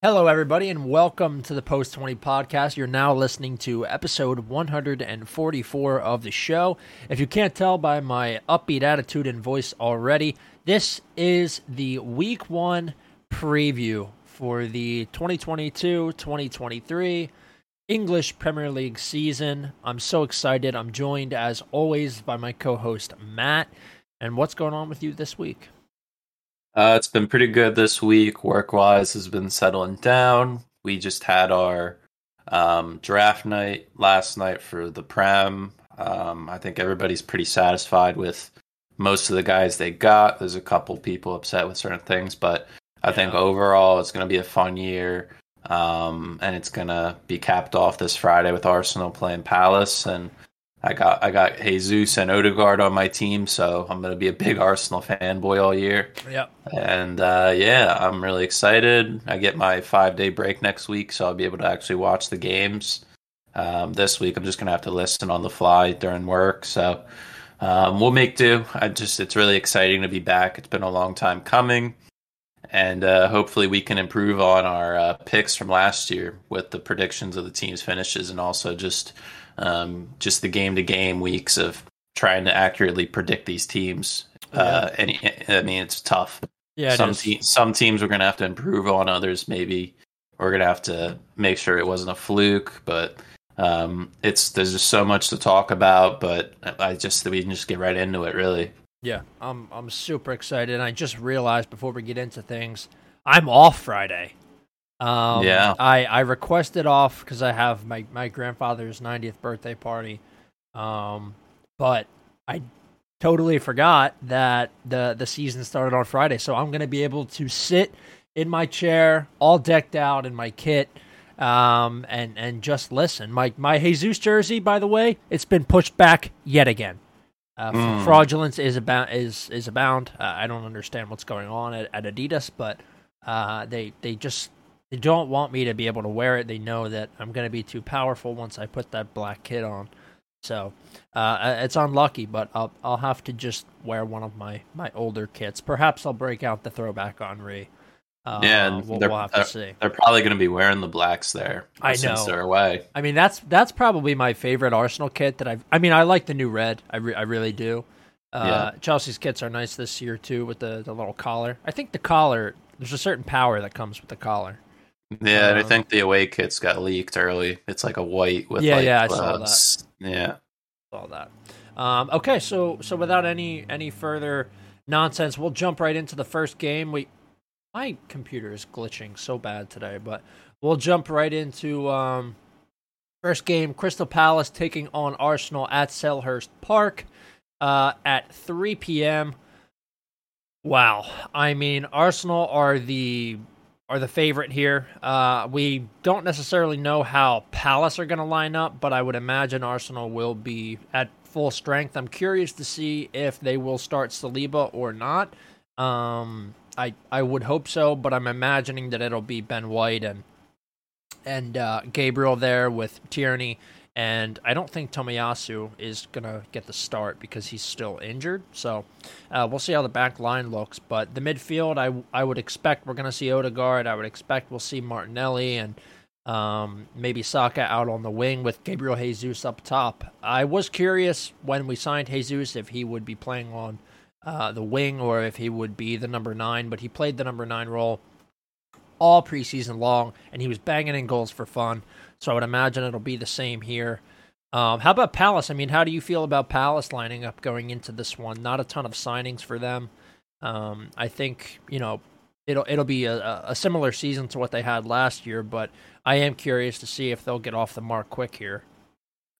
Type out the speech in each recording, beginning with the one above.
Hello, everybody, and welcome to the Post 20 podcast. You're now listening to episode 144 of the show. If you can't tell by my upbeat attitude and voice already, this is the week one preview for the 2022 2023 English Premier League season. I'm so excited. I'm joined, as always, by my co host, Matt. And what's going on with you this week? Uh, it's been pretty good this week. Work wise has been settling down. We just had our um, draft night last night for the Prem. Um, I think everybody's pretty satisfied with most of the guys they got. There's a couple people upset with certain things, but I think overall it's going to be a fun year. Um, and it's going to be capped off this Friday with Arsenal playing Palace. And I got I got Jesus and Odegaard on my team, so I'm gonna be a big Arsenal fanboy all year. Yep. And uh, yeah, I'm really excited. I get my five day break next week, so I'll be able to actually watch the games. Um, this week, I'm just gonna have to listen on the fly during work, so um, we'll make do. I just it's really exciting to be back. It's been a long time coming, and uh, hopefully we can improve on our uh, picks from last year with the predictions of the team's finishes, and also just um, just the game to game weeks of trying to accurately predict these teams. Yeah. Uh, and I mean, it's tough. Yeah, it some te- some teams we're gonna have to improve on. Others maybe we're gonna have to make sure it wasn't a fluke. But um, it's there's just so much to talk about. But I just we can just get right into it. Really. Yeah, I'm I'm super excited. And I just realized before we get into things, I'm off Friday. Um, Yeah. I I requested off because I have my my grandfather's 90th birthday party. Um, but I totally forgot that the the season started on Friday, so I'm gonna be able to sit in my chair, all decked out in my kit. Um and and just listen. My my Jesus jersey, by the way, it's been pushed back yet again. Uh, Mm. Fraudulence is about Is is abound. Uh, I don't understand what's going on at, at Adidas, but uh, they they just they don't want me to be able to wear it. They know that I'm going to be too powerful once I put that black kit on. So uh, it's unlucky, but I'll I'll have to just wear one of my my older kits. Perhaps I'll break out the throwback Henri. Uh, Yeah, and we'll, they're- we'll have to see. They're probably gonna be wearing the blacks there. I since know. they're away. I mean, that's that's probably my favorite Arsenal kit that I've. I mean, I like the new red. I, re- I really do. Uh, Chelsea's kits are nice this year too, with the the little collar. I think the collar. There's a certain power that comes with the collar. Yeah, and I Um, think the away kits got leaked early. It's like a white with Yeah, like, yeah, I saw s- Yeah. all that. Um, okay, so so without any any further nonsense, we'll jump right into the first game. We my computer is glitching so bad today, but we'll jump right into um, first game. Crystal Palace taking on Arsenal at Selhurst Park uh, at 3 p.m. Wow, I mean Arsenal are the are the favorite here. Uh, we don't necessarily know how Palace are going to line up, but I would imagine Arsenal will be at full strength. I'm curious to see if they will start Saliba or not. Um, I I would hope so, but I'm imagining that it'll be Ben White and and uh, Gabriel there with Tierney. And I don't think Tomiyasu is gonna get the start because he's still injured. So uh, we'll see how the back line looks. But the midfield, I I would expect we're gonna see Odegaard. I would expect we'll see Martinelli and um, maybe Saka out on the wing with Gabriel Jesus up top. I was curious when we signed Jesus if he would be playing on uh, the wing or if he would be the number nine, but he played the number nine role all preseason long, and he was banging in goals for fun. So I would imagine it'll be the same here. Um, how about Palace? I mean, how do you feel about Palace lining up going into this one? Not a ton of signings for them. Um, I think you know it'll it'll be a, a similar season to what they had last year, but I am curious to see if they'll get off the mark quick here.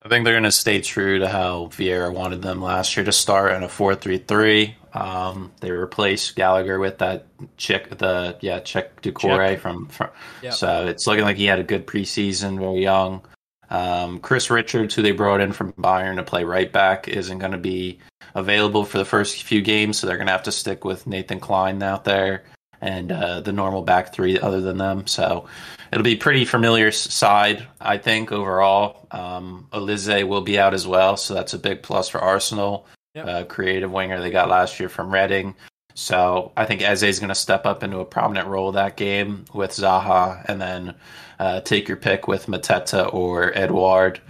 I think they're going to stay true to how Vieira wanted them last year to start in a four-three-three. Um, they replaced Gallagher with that chick, the yeah, Cheick Doucouré from, from Yep. so it's looking like he had a good preseason, very young. Um, Chris Richards, who they brought in from Bayern to play right back, isn't going to be available for the first few games, so they're going to have to stick with Nathan Clyne out there and uh, the normal back three other than them. So it'll be pretty familiar side, I think, overall. Um, Olise will be out as well, so that's a big plus for Arsenal. Yep. Uh, creative winger they got last year from Reading. So I think Eze is going to step up into a prominent role that game with Zaha, and then uh, take your pick with Mateta or Edouard.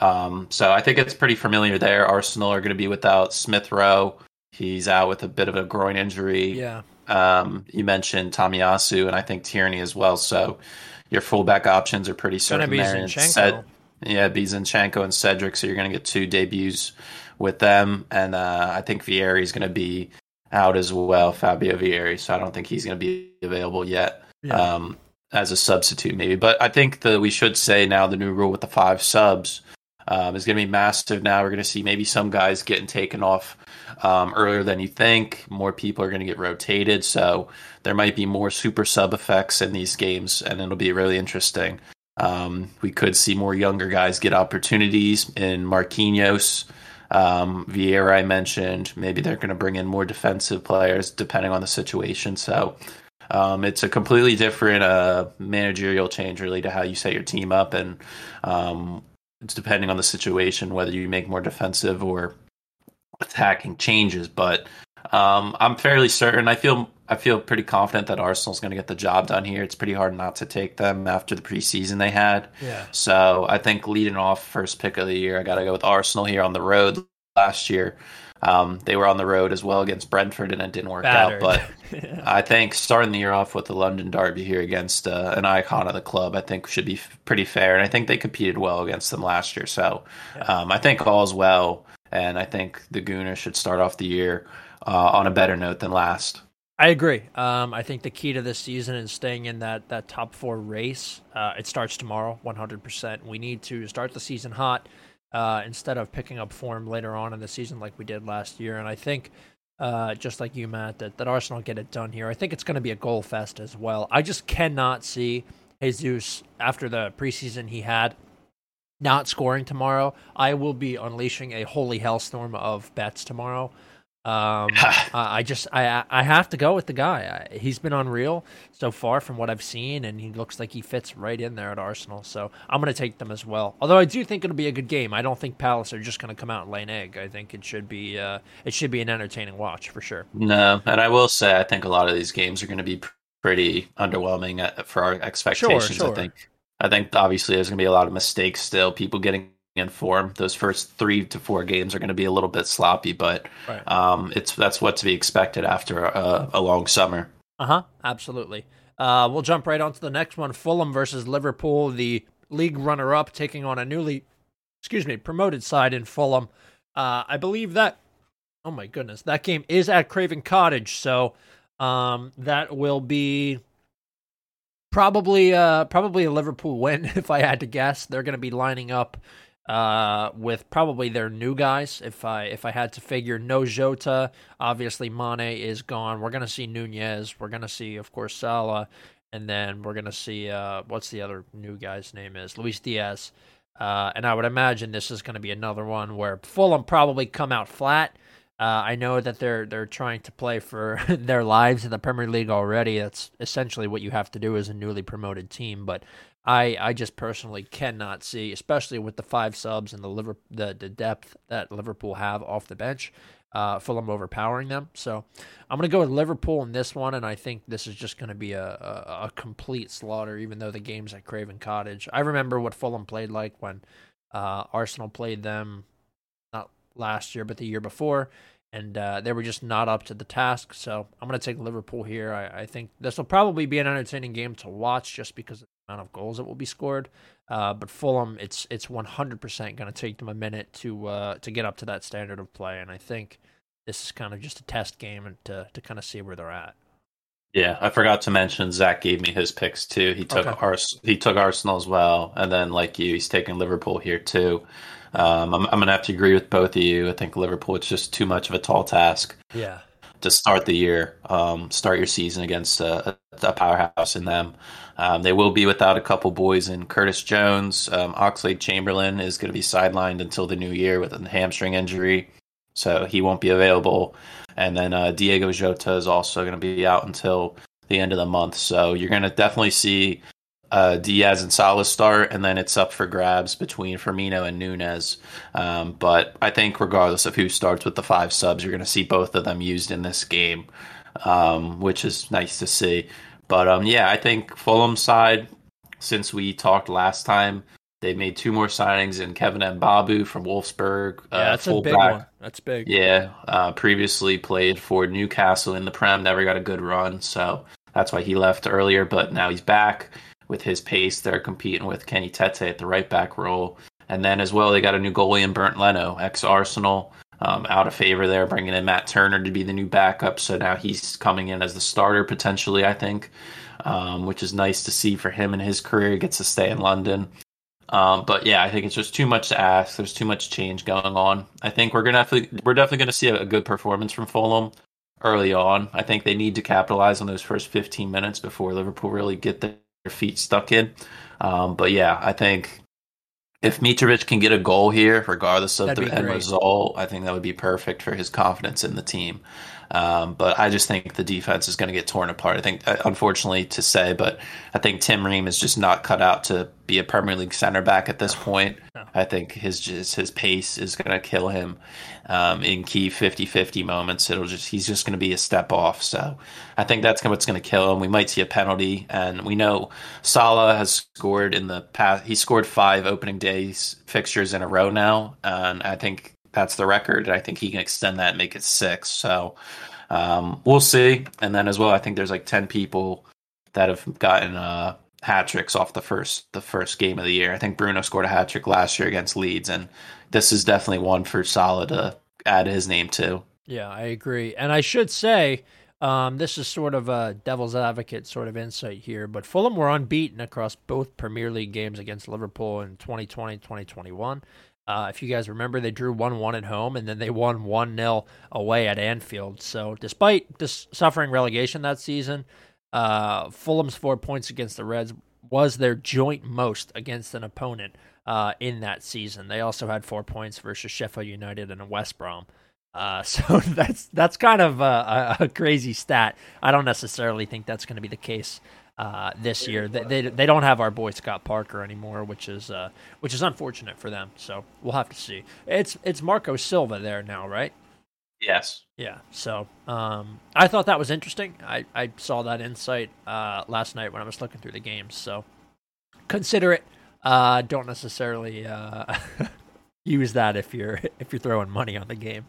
Um, so I think it's pretty familiar there. Arsenal are going to be without Smith Rowe. He's out with a bit of a groin injury. Yeah. Um, you mentioned Tomiyasu and I think Tierney as well. So your fullback options are pretty certain there. Zinchenko. Ced- yeah, be Zinchenko and Cedric. So you're going to get two debuts with them. And uh, I think Vieira is going to be out as well, Fabio Vieira. So I don't think he's going to be available yet. Yeah. Um, as a substitute, maybe, but I think that we should say now the new rule with the five subs um, is going to be massive. Now we're going to see maybe some guys getting taken off um, earlier than you think. More people are going to get rotated, so there might be more super sub effects in these games, and it'll be really interesting. Um, we could see more younger guys get opportunities in Marquinhos. Um, Vieira, I mentioned, maybe they're going to bring in more defensive players depending on the situation. So um, it's a completely different uh, managerial change, really, to how you set your team up, and um, it's depending on the situation whether you make more defensive or attacking changes. But um, I'm fairly certain. I feel I feel pretty confident that Arsenal's going to get the job done here. It's pretty hard not to take them after the preseason they had. Yeah. So I think leading off first pick of the year, I got to go with Arsenal here on the road. Last year, um, they were on the road as well against Brentford, and it didn't work Battered. out. But I think starting the year off with the London Derby here against uh, an icon of the club, I think should be f- pretty fair. And I think they competed well against them last year. So um, I think all's well. And I think the Gooners should start off the year uh, on a better note than last. I agree. Um, I think the key to this season is staying in that, that top four race. Uh, it starts tomorrow, 100%. We need to start the season hot uh, instead of picking up form later on in the season like we did last year. And I think, uh, just like you, Matt, that, that Arsenal get it done here. I think it's going to be a goal fest as well. I just cannot see Jesus after the preseason he had not scoring tomorrow. I will be unleashing a holy hellstorm of bets tomorrow. Um, I just I I have to go with the guy. I, he's been unreal so far from what I've seen, and he looks like he fits right in there at Arsenal. So I'm going to take them as well. Although I do think it'll be a good game. I don't think Palace are just going to come out and lay an egg. I think it should be uh, it should be an entertaining watch for sure. No, and I will say I think a lot of these games are going to be pretty underwhelming uh, for our expectations. sure. I think I think obviously there's going to be a lot of mistakes still. People getting in form. Those first three to four games are going to be a little bit sloppy, but Right. um, it's that's what to be expected after a, a long summer. Uh huh. Absolutely. Uh, we'll jump right on to the next one: Fulham versus Liverpool, the league runner-up, taking on a newly, excuse me, promoted side in Fulham. Uh, I believe that. Oh my goodness, that game is at Craven Cottage, so um, that will be probably uh probably a Liverpool win if I had to guess. They're going to be lining up uh with probably their new guys if I if I had to figure. No Jota. Obviously Mane is gone. We're going to see Nunez. We're going to see of course Salah. And then we're going to see uh what's the other new guy's name is? Luis Diaz. Uh and I would imagine this is going to be another one where Fulham probably come out flat uh, I know that they're they're trying to play for their lives in the Premier League already. That's essentially what you have to do as a newly promoted team. But I I just personally cannot see, especially with the five subs and the liver the, the depth that Liverpool have off the bench, uh, Fulham overpowering them. So I'm gonna go with Liverpool in this one, and I think this is just gonna be a, a, a complete slaughter. Even though the game's at Craven Cottage, I remember what Fulham played like when uh, Arsenal played them last year, but the year before, and uh, they were just not up to the task. So I'm going to take Liverpool here. I, I think this will probably be an entertaining game to watch, just because of the amount of goals that will be scored. Uh, but Fulham, it's it's 100% going to take them a minute to uh, to get up to that standard of play, and I think this is kind of just a test game and to to kind of see where they're at. Yeah, I forgot to mention Zach gave me his picks too. He took Okay. Ars- he took Arsenal as well, and then like you, he's taking Liverpool here too. Um, I'm, I'm gonna have to agree with both of you. I think Liverpool it's just too much of a tall task Yeah. to start the year, um, start your season against a, a powerhouse in them. Um, they will be without a couple boys in Curtis Jones. Um, Oxlade Chamberlain is going to be sidelined until the new year with a hamstring injury, so he won't be available. And then uh, Diego Jota is also going to be out until the end of the month. So you're going to definitely see uh, Diaz and Salah start, and then it's up for grabs between Firmino and Nunez. Um, but I think regardless of who starts with the five subs, you're going to see both of them used in this game. um, which is nice to see. But um, yeah, I think Fulham side, since we talked last time, they made two more signings in Kevin Mbabu from Wolfsburg. Yeah, uh, that's a big one. That's big. Yeah, uh, previously played for Newcastle in the Prem, never got a good run, so that's why he left earlier. But now he's back with his pace. They're competing with Kenny Tete at the right back role, and then as well they got a new goalie in Bernd Leno, ex Arsenal. Um, out of favor there, bringing in Matt Turner to be the new backup. So now he's coming in as the starter potentially, I think, um, which is nice to see for him and his career. He gets to stay in London. Um, but yeah, I think it's just too much to ask. There's too much change going on. I think we're gonna definitely we're definitely gonna see a, a good performance from Fulham early on. I think they need to capitalize on those first 15 minutes before Liverpool really get feet stuck in. Um, but yeah, I think if Mitrovic can get a goal here, regardless of That'd the end result, I think that would be perfect for his confidence in the team. Um, but I just think the defense is going to get torn apart. I think, uh, unfortunately to say, but I think Tim Ream is just not cut out to be a Premier League center back at this point. No. I think his just his pace is going to kill him um, in key 50-50 moments. It'll just he's just going to be a step off. So I think that's what's going to kill him. We might see a penalty, and we know Salah has scored in the past. He scored five opening days fixtures in a row now, and I think that's the record. And I think he can extend that and make it six. So um, we'll see. And then as well, I think there's like ten people that have gotten uh, hat tricks off the first the first game of the year. I think Bruno scored a hat trick last year against Leeds, and this is definitely one for Salah to add his name to. Yeah, I agree. And I should say, um, this is sort of a devil's advocate sort of insight here, but Fulham were unbeaten across both Premier League games against Liverpool in 2020 2021. Uh, if you guys remember, they drew 1 1 at home and then they won 1 0 away at Anfield. So, despite dis- suffering relegation that season, uh, Fulham's four points against the Reds was their joint most against an opponent uh, in that season. They also had four points versus Sheffield United and West Brom. Uh, so that's that's kind of a, a, crazy stat. I don't necessarily think that's going to be the case uh, this year. They, they, they don't have our boy Scott Parker anymore, which is uh, which is unfortunate for them. So we'll have to see. It's it's Marco Silva there now, right? Yes. Yeah. So um, I thought that was interesting. I, I saw that insight uh, last night when I was looking through the games. So consider it. Uh, don't necessarily uh, use that if you're if you're throwing money on the game.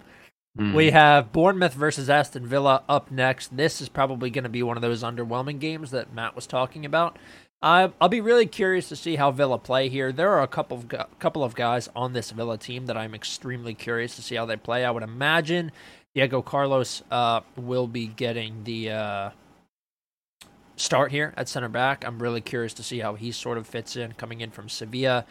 Mm. We have Bournemouth versus Aston Villa up next. This is probably going to be one of those underwhelming games that Matt was talking about. I, I'll be really curious to see how Villa play here. There are a couple of couple of guys on this Villa team that I'm extremely curious to see how they play. I would imagine Diego Carlos uh, will be getting the uh, start here at center back. I'm really curious to see how he sort of fits in coming in from Sevilla.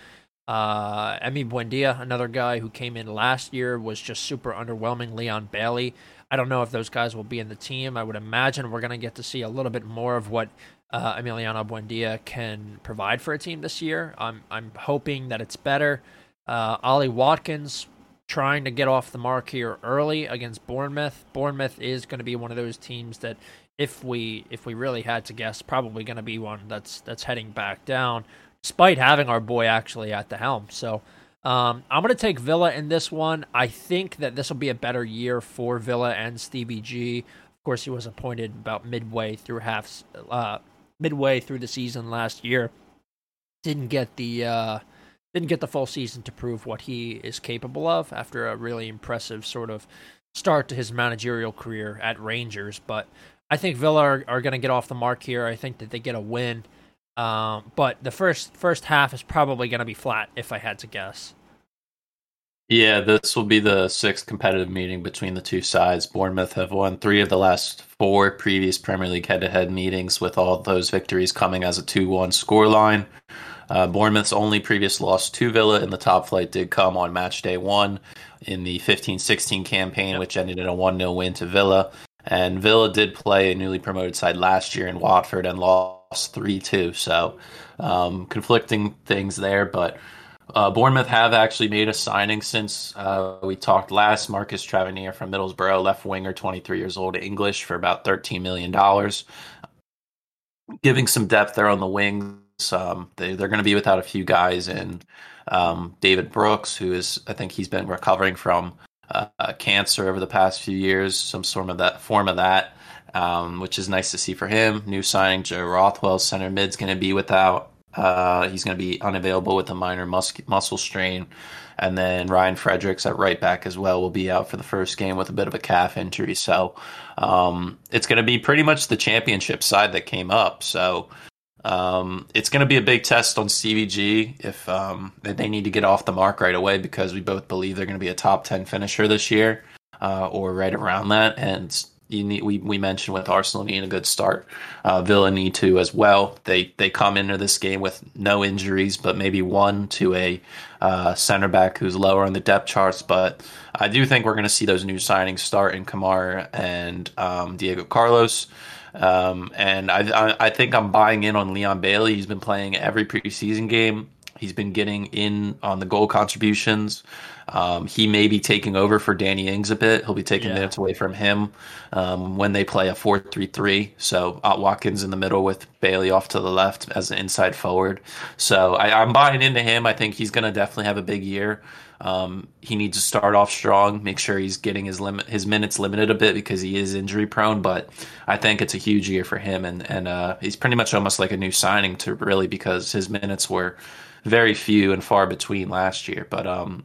Uh, Buendia, another guy who came in last year, was just super underwhelming. Leon Bailey. I don't know if those guys will be in the team. I would imagine we're going to get to see a little bit more of what uh, Emiliano Buendia can provide for a team this year. I'm I'm hoping that it's better. Uh, Ollie Watkins trying to get off the mark here early against Bournemouth. Bournemouth is going to be one of those teams that, if we if we really had to guess, probably going to be one that's that's heading back down despite having our boy actually at the helm. So um, I'm going to take Villa in this one. I think that this will be a better year for Villa and Stevie G. Of course, he was appointed about midway through half, uh, midway through the season last year. Didn't get the uh, didn't get the full season to prove what he is capable of after a really impressive sort of start to his managerial career at Rangers. But I think Villa are, are going to get off the mark here. I think that they get a win. Um, but the first first half is probably going to be flat if I had to guess. Yeah, this will be the sixth competitive meeting between the two sides. Bournemouth have won three of the last four previous Premier League head-to-head meetings, with all those victories coming as a two-one scoreline. Uh, Bournemouth's only previous loss to Villa in the top flight did come on match day one in the 15-16 campaign, yep. which ended in a 1-0 win to Villa. And Villa did play a newly promoted side last year in Watford and lost 3 2. So um, conflicting things there. But uh, Bournemouth have actually made a signing since uh, we talked last. Marcus Tavernier from Middlesbrough, left winger, 23 years old, English, for about $13 million. Giving some depth there on the wings. Um, they, they're going to be without a few guys in um, David Brooks, who is, I think he's been recovering from uh, cancer over the past few years, some sort of that form of that. Um, which is nice to see for him. New signing Joe Rothwell, center mid's going to be without. Uh, he's going to be unavailable with a minor mus- muscle strain. And then Ryan Fredericks at right back as well will be out for the first game with a bit of a calf injury. So um, it's going to be pretty much the championship side that came up. So um, it's going to be a big test on Stevie G if um, they need to get off the mark right away because we both believe they're going to be a top 10 finisher this year uh, or right around that. And you need we, we mentioned with Arsenal needing a good start. Uh, Villa need to as well. They they come into this game with no injuries, but maybe one to a uh, center back who's lower on the depth charts. But I do think we're going to see those new signings start in Kamara and um, Diego Carlos. Um, and I, I, I think I'm buying in on Leon Bailey. He's been playing every preseason game. He's been getting in on the goal contributions. Um, he may be taking over for Danny Ings a bit. He'll be taking yeah. minutes away from him um, when they play a 4 3 3. So uh, Watkins in the middle with Bailey off to the left as an inside forward. So I, am buying into him. I think he's going to definitely have a big year. Um, he needs to start off strong, make sure he's getting his limit, his minutes limited a bit because he is injury prone. But I think it's a huge year for him, and and uh, he's pretty much almost like a new signing to really because his minutes were very few and far between last year. But um,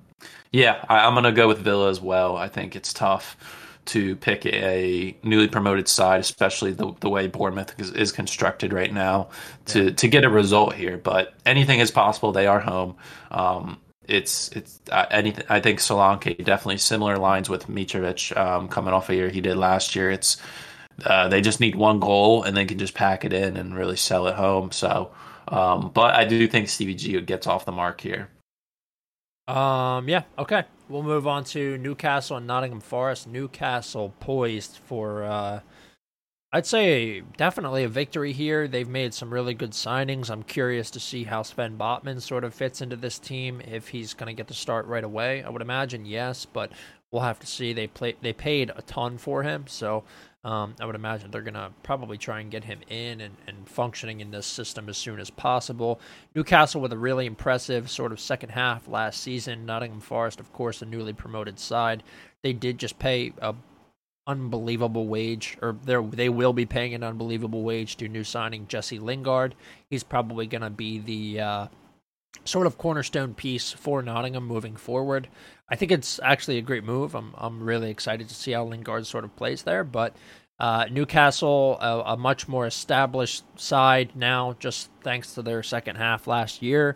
yeah, I, am gonna go with Villa as well. I think it's tough to pick a newly promoted side, especially the, the way Bournemouth is, is constructed right now, to, yeah. to get a result here. But anything is possible. They are home. Um, it's it's uh, anything. I think Solanke definitely similar lines with Mitrovic um, coming off a year he did last year. It's uh, they just need one goal and they can just pack it in and really sell it home. So, um, but I do think Stevie G gets off the mark here. Um, yeah, okay. We'll move on to Newcastle and Nottingham Forest. Newcastle poised for, uh, I'd say, definitely a victory here. They've made some really good signings. I'm curious to see how Sven Botman sort of fits into this team. If he's going to get the start right away, I would imagine yes, but we'll have to see. They play, they paid a ton for him, so um, I would imagine they're going to probably try and get him in and, and functioning in this system as soon as possible. Newcastle with a really impressive sort of second half last season. Nottingham Forest, of course, a newly promoted side. They did just pay a unbelievable wage, or they will be paying an unbelievable wage to new signing Jesse Lingard. He's probably going to be the uh, sort of cornerstone piece for Nottingham moving forward. I think it's actually a great move. I'm I'm really excited to see how Lingard sort of plays there. But uh, Newcastle, a, a, much more established side now, just thanks to their second half last year.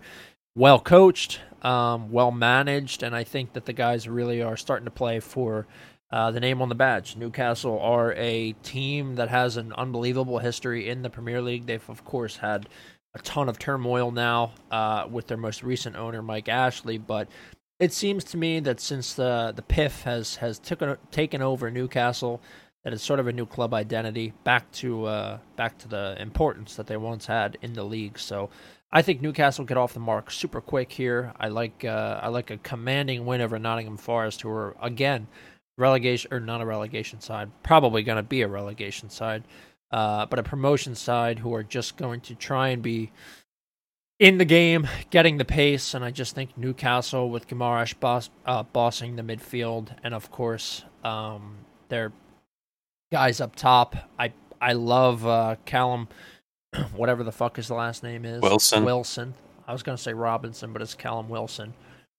Well coached, um, well managed, and I think that the guys really are starting to play for uh, the name on the badge. Newcastle are a team that has an unbelievable history in the Premier League. They've of course had a ton of turmoil now uh, with their most recent owner, Mike Ashley, but it seems to me that since the the PIF has has taken taken over Newcastle, that it's sort of a new club identity, back to uh, back to the importance that they once had in the league. So I think Newcastle get off the mark super quick here. I like uh, I like a commanding win over Nottingham Forest, who are again relegation or not a relegation side, probably going to be a relegation side, uh, but a promotion side who are just going to try and be in the game, getting the pace, and I just think Newcastle with Guimaraes boss, uh, bossing the midfield, and of course um, their guys up top. I I love uh, Callum, whatever the fuck his last name is. Wilson. Wilson. I was gonna say Robinson, but it's Callum Wilson.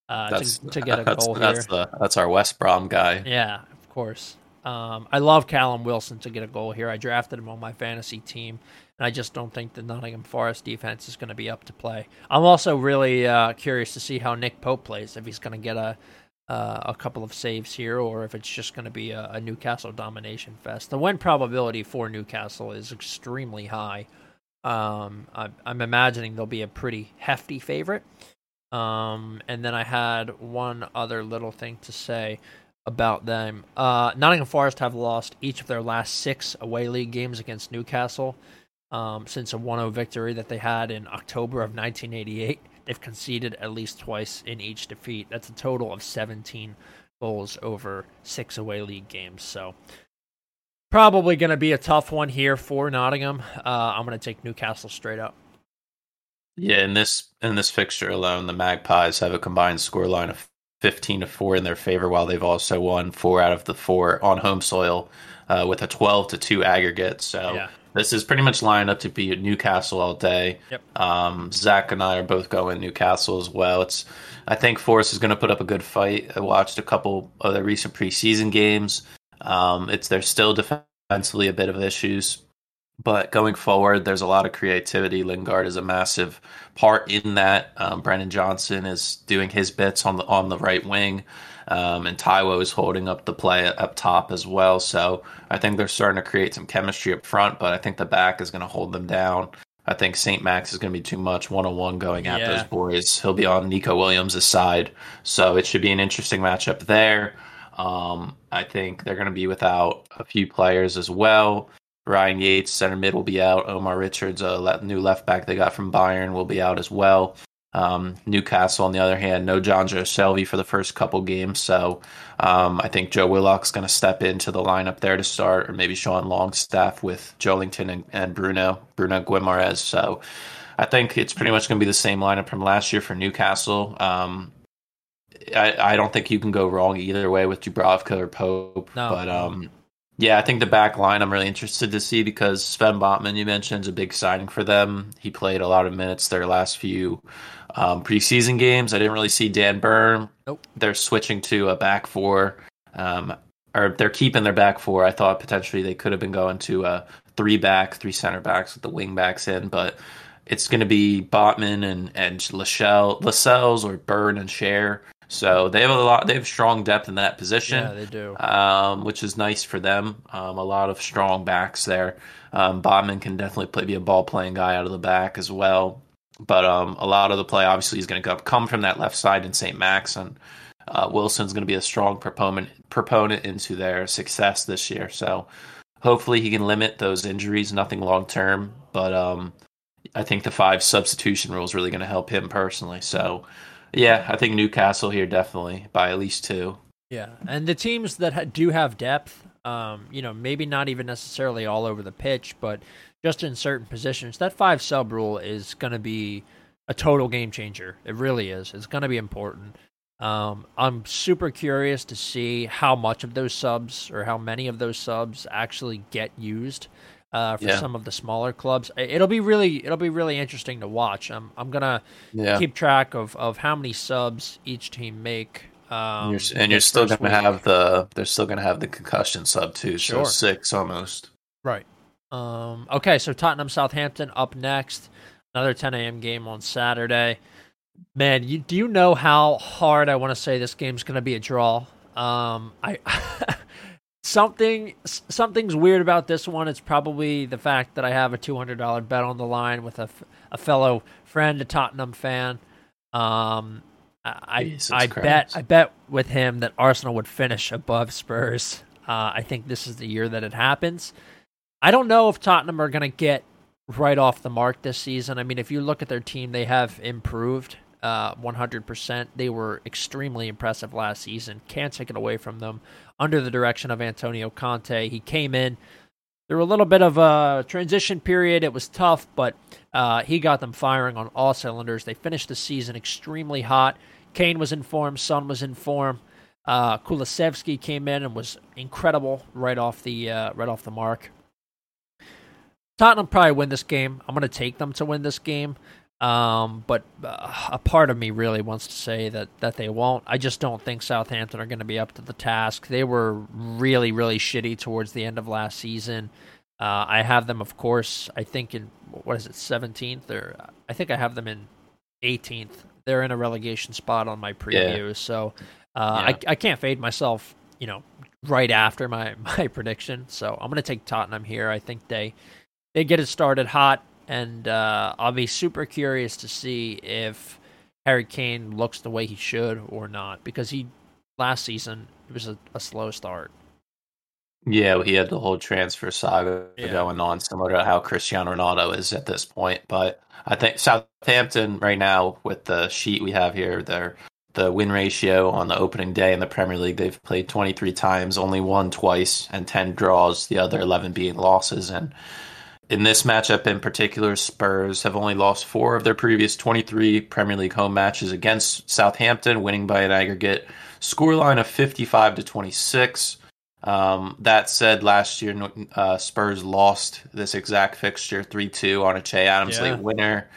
Uh, to, to, get a goal that's here. The, that's our West Brom guy. Yeah, of course. Um, I love Callum Wilson to get a goal here. I drafted him on my fantasy team, and I just don't think the Nottingham Forest defense is going to be up to play. I'm also really uh, curious to see how Nick Pope plays. If he's going to get a uh, a couple of saves here, or if it's just going to be a, a, Newcastle domination fest. The win probability for Newcastle is extremely high. Um, I, I'm imagining they'll be a pretty hefty favorite. Um, and then I had one other little thing to say about them. Uh, Nottingham Forest have lost each of their last six away league games against Newcastle um, since a 1 0 victory that they had in October of 1988. They've conceded at least twice in each defeat. That's a total of 17 goals over six away league games. So, probably going to be a tough one here for Nottingham. Uh, I'm going to take Newcastle straight up. Yeah, in this in this fixture alone, the Magpies have a combined scoreline of 15 to 4 in their favor, while they've also won four out of the four on home soil uh, with a 12 to 2 aggregate. So Yeah. this is pretty much lined up to be at Newcastle all day. Yep. Um, Zach and I are both going Newcastle as well. It's I think Forest is going to put up a good fight. I watched a couple of the recent preseason games. Um, it's they're still defensively a bit of issues, but going forward, there's a lot of creativity. Lingard is a massive part in that. Um, Brennan Johnson is doing his bits on the on the right wing, um, and Taiwo is holding up the play up top as well. So I think they're starting to create some chemistry up front, but I think the back is going to hold them down. I think St. Max is going to be too much one on one going at Yeah. those boys. He'll be on Neco Williams' side, so it should be an interesting matchup there. Um, I think they're going to be without a few players as well. Ryan Yates, center mid, will be out. Omar Richards, a le- new left back they got from Bayern, will be out as well. Um, Newcastle, on the other hand, no Jonjo Shelvey for the first couple games, so um, I think Joe Willock's going to step into the lineup there to start, or maybe Sean Longstaff with Joelinton and, and Bruno Bruno Guimarães. So I think it's pretty much going to be the same lineup from last year for Newcastle. Um, I, I don't think you can go wrong either way with Dubravka or Pope. No. But um, yeah, I think the back line I'm really interested to see because Sven Botman, you mentioned, is a big signing for them. He played a lot of minutes their last few um, preseason games. I didn't really see Dan Burn. Nope. They're switching to a back four, um, or they're keeping their back four. I thought potentially they could have been going to a three back, three center backs with the wing backs in, but it's going to be Botman and and Lachelle, Lascelles or Burn and Schär. So they have a lot. They have strong depth in that position Yeah, they do. um, which is nice for them. Um, a lot of strong backs there. Um, Botman can definitely play, be a ball playing guy out of the back as well. But um, a lot of the play obviously is going to come from that left side in St. Max, and uh, Wilson's going to be a strong proponent proponent into their success this year. So hopefully he can limit those injuries. Nothing long term, but um, I think the five substitution rule is really going to help him personally. So yeah, I think Newcastle here definitely by at least two. Yeah, and the teams that do have depth, um, you know, maybe not even necessarily all over the pitch, but just in certain positions, that five sub rule is going to be a total game changer. It really is. It's going to be important. Um, I'm super curious to see how much of those subs or how many of those subs actually get used uh, for Yeah. some of the smaller clubs. It'll be really, it'll be really interesting to watch. I'm, I'm gonna Yeah. keep track of, of how many subs each team make. Um, and you're, and you're still going to week. have the they're still to have the concussion sub too so Sure. six almost Right. Um, okay, so Tottenham Southampton up next. Another 10 a.m. game on Saturday. Man, you, do you know how hard I want to say this game's going to be a draw? Um, I something something's weird about this one. It's probably the fact that I have a $200 bet on the line with a, f- a fellow friend, a Tottenham fan. Um, I Jesus I Christ. bet I bet with him that Arsenal would finish above Spurs. Uh, I think this is the year that it happens. I don't know if Tottenham are going to get right off the mark this season. I mean, if you look at their team, they have improved uh, 100%. They were extremely impressive last season. Can't take it away from them. Under the direction of Antonio Conte, he came in There through a little bit of a transition period. It was tough, but uh, he got them firing on all cylinders. They finished the season extremely hot. Kane was in form. Son was in form. Uh, Kulusevski came in and was incredible right off the uh, right off the mark. Tottenham probably win this game. I'm going to take them to win this game. Um, but uh, a part of me really wants to say that, that they won't. I just don't think Southampton are going to be up to the task. They were really, really shitty towards the end of last season. Uh, I have them, of course, I think in, what is it, 17th? Or I think I have them in 18th. They're in a relegation spot on my preview. So uh, Yeah. I, I can't fade myself, you know, right after my, my prediction. So I'm going to take Tottenham here. I think they they get it started hot, and uh, I'll be super curious to see if Harry Kane looks the way he should or not, because he last season it was a, a slow start. yeah well, he had the whole transfer saga Yeah. going on similar to how cristiano ronaldo is at this point but i think southampton right now with the sheet we have here their the win ratio on the opening day in the premier league they've played 23 times only won twice and 10 draws the other 11 being losses and in this matchup in particular, Spurs have only lost four of their previous 23 Premier League home matches against Southampton, winning by an aggregate scoreline of 55 to 26. Um, that said, last year uh, Spurs lost this exact fixture 3 2 on a Che Adams yeah. late winner.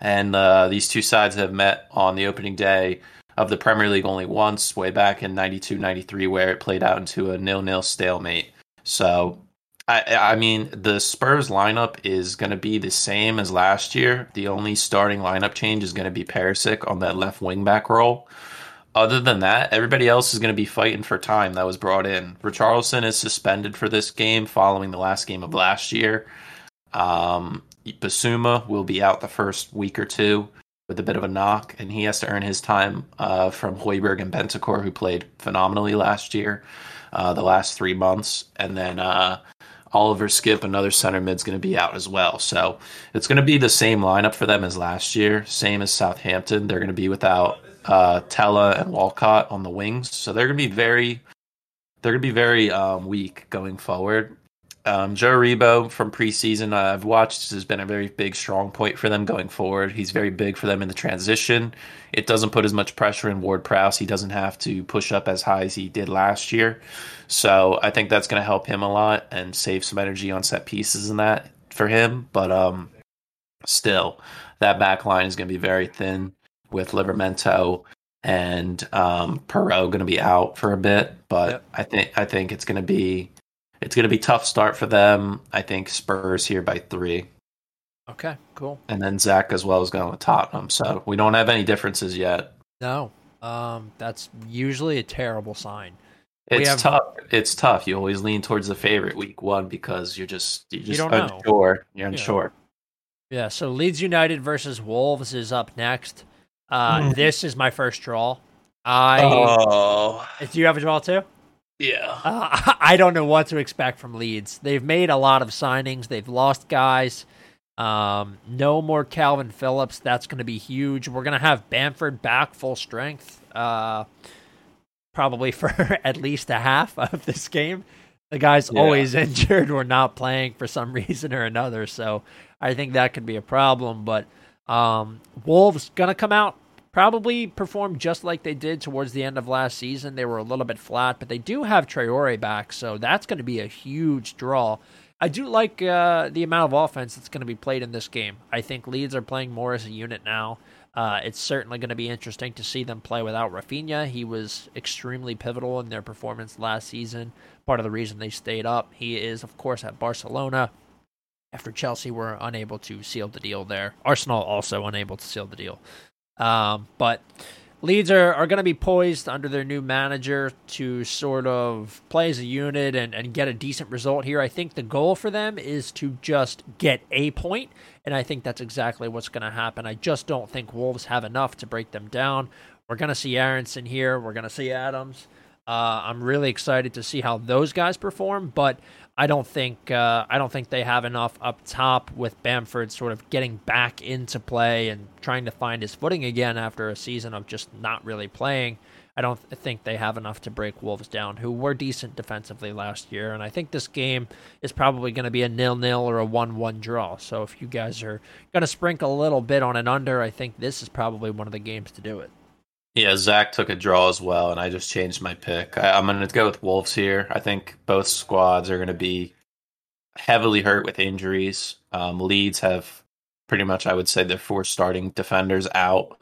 And uh, these two sides have met on the opening day of the Premier League only once, way back in 92 93, where it played out into a nil nil stalemate. So I, I mean, the Spurs lineup is going to be the same as last year. The only starting lineup change is going to be Perisic on that left wing back role. Other than that, everybody else is going to be fighting for time that was brought in. Richarlison is suspended for this game following the last game of last year. Um, Bissouma will be out the first week or two with a bit of a knock, and he has to earn his time uh, from Højbjerg and Bentancur, who played phenomenally last year, uh, the last three months. And then uh, Oliver Skipp, another center mid, is going to be out as well. So it's going to be the same lineup for them as last year, same as Southampton. They're going to be without uh, Tella and Walcott on the wings, so they're going to be very, they're going to be very um, weak going forward. Um, Joe Aribo from preseason, uh, I've watched, has been a very big strong point for them going forward. He's very big for them in the transition. It doesn't put as much pressure in Ward Prowse. He doesn't have to push up as high as he did last year. So I think that's going to help him a lot and save some energy on set pieces and that for him. But um, still, that back line is going to be very thin with Livramento and um, Perraud going to be out for a bit. But yep. I think I think it's going to be it's going to be tough start for them. I think Spurs here by three. Okay, cool. And then Zach as well is going with Tottenham. So we don't have any differences yet. No, um, that's usually a terrible sign. It's have, tough. It's tough. You always lean towards the favorite week one because you're just you're just you unsure. Know. You're unsure. Yeah. yeah. So Leeds United versus Wolves is up next. Uh, mm. This is my first draw. I. Oh. Do you have a draw too? Yeah. Uh, I don't know what to expect from Leeds. They've made a lot of signings. They've lost guys. Um, no more Calvin Phillips. That's going to be huge. We're going to have Bamford back full strength. Uh, probably for at least a half of this game. The guy's yeah. always injured or not playing for some reason or another. So I think that could be a problem. But um, Wolves gonna come out probably perform just like they did towards the end of last season. They were a little bit flat, but they do have Traore back, so that's going to be a huge draw. I do like uh, the amount of offense that's going to be played in this game. I think Leeds are playing more as a unit now. Uh, it's certainly going to be interesting to see them play without Raphinha. He was extremely pivotal in their performance last season. Part of the reason they stayed up. He is, of course, at Barcelona after Chelsea were unable to seal the deal there. Arsenal also unable to seal the deal. Um, but Leeds are, are going to be poised under their new manager to sort of play as a unit and, and get a decent result here. I think the goal for them is to just get a point, and I think that's exactly what's going to happen. I just don't think Wolves have enough to break them down. We're going to see Aaronson here. We're going to see Adams. Uh, I'm really excited to see how those guys perform, but I don't think uh, I don't think they have enough up top with Bamford sort of getting back into play and trying to find his footing again after a season of just not really playing. I don't think they have enough to break Wolves down, who were decent defensively last year. And I think this game is probably going to be a nil-nil or a one-one draw. So if you guys are going to sprinkle a little bit on an under, I think this is probably one of the games to do it. Yeah, Zach took a draw as well, and I just changed my pick. I, am going to go with Wolves here. I think both squads are going to be heavily hurt with injuries. Um, Leeds have pretty much, I would say, their four starting defenders out,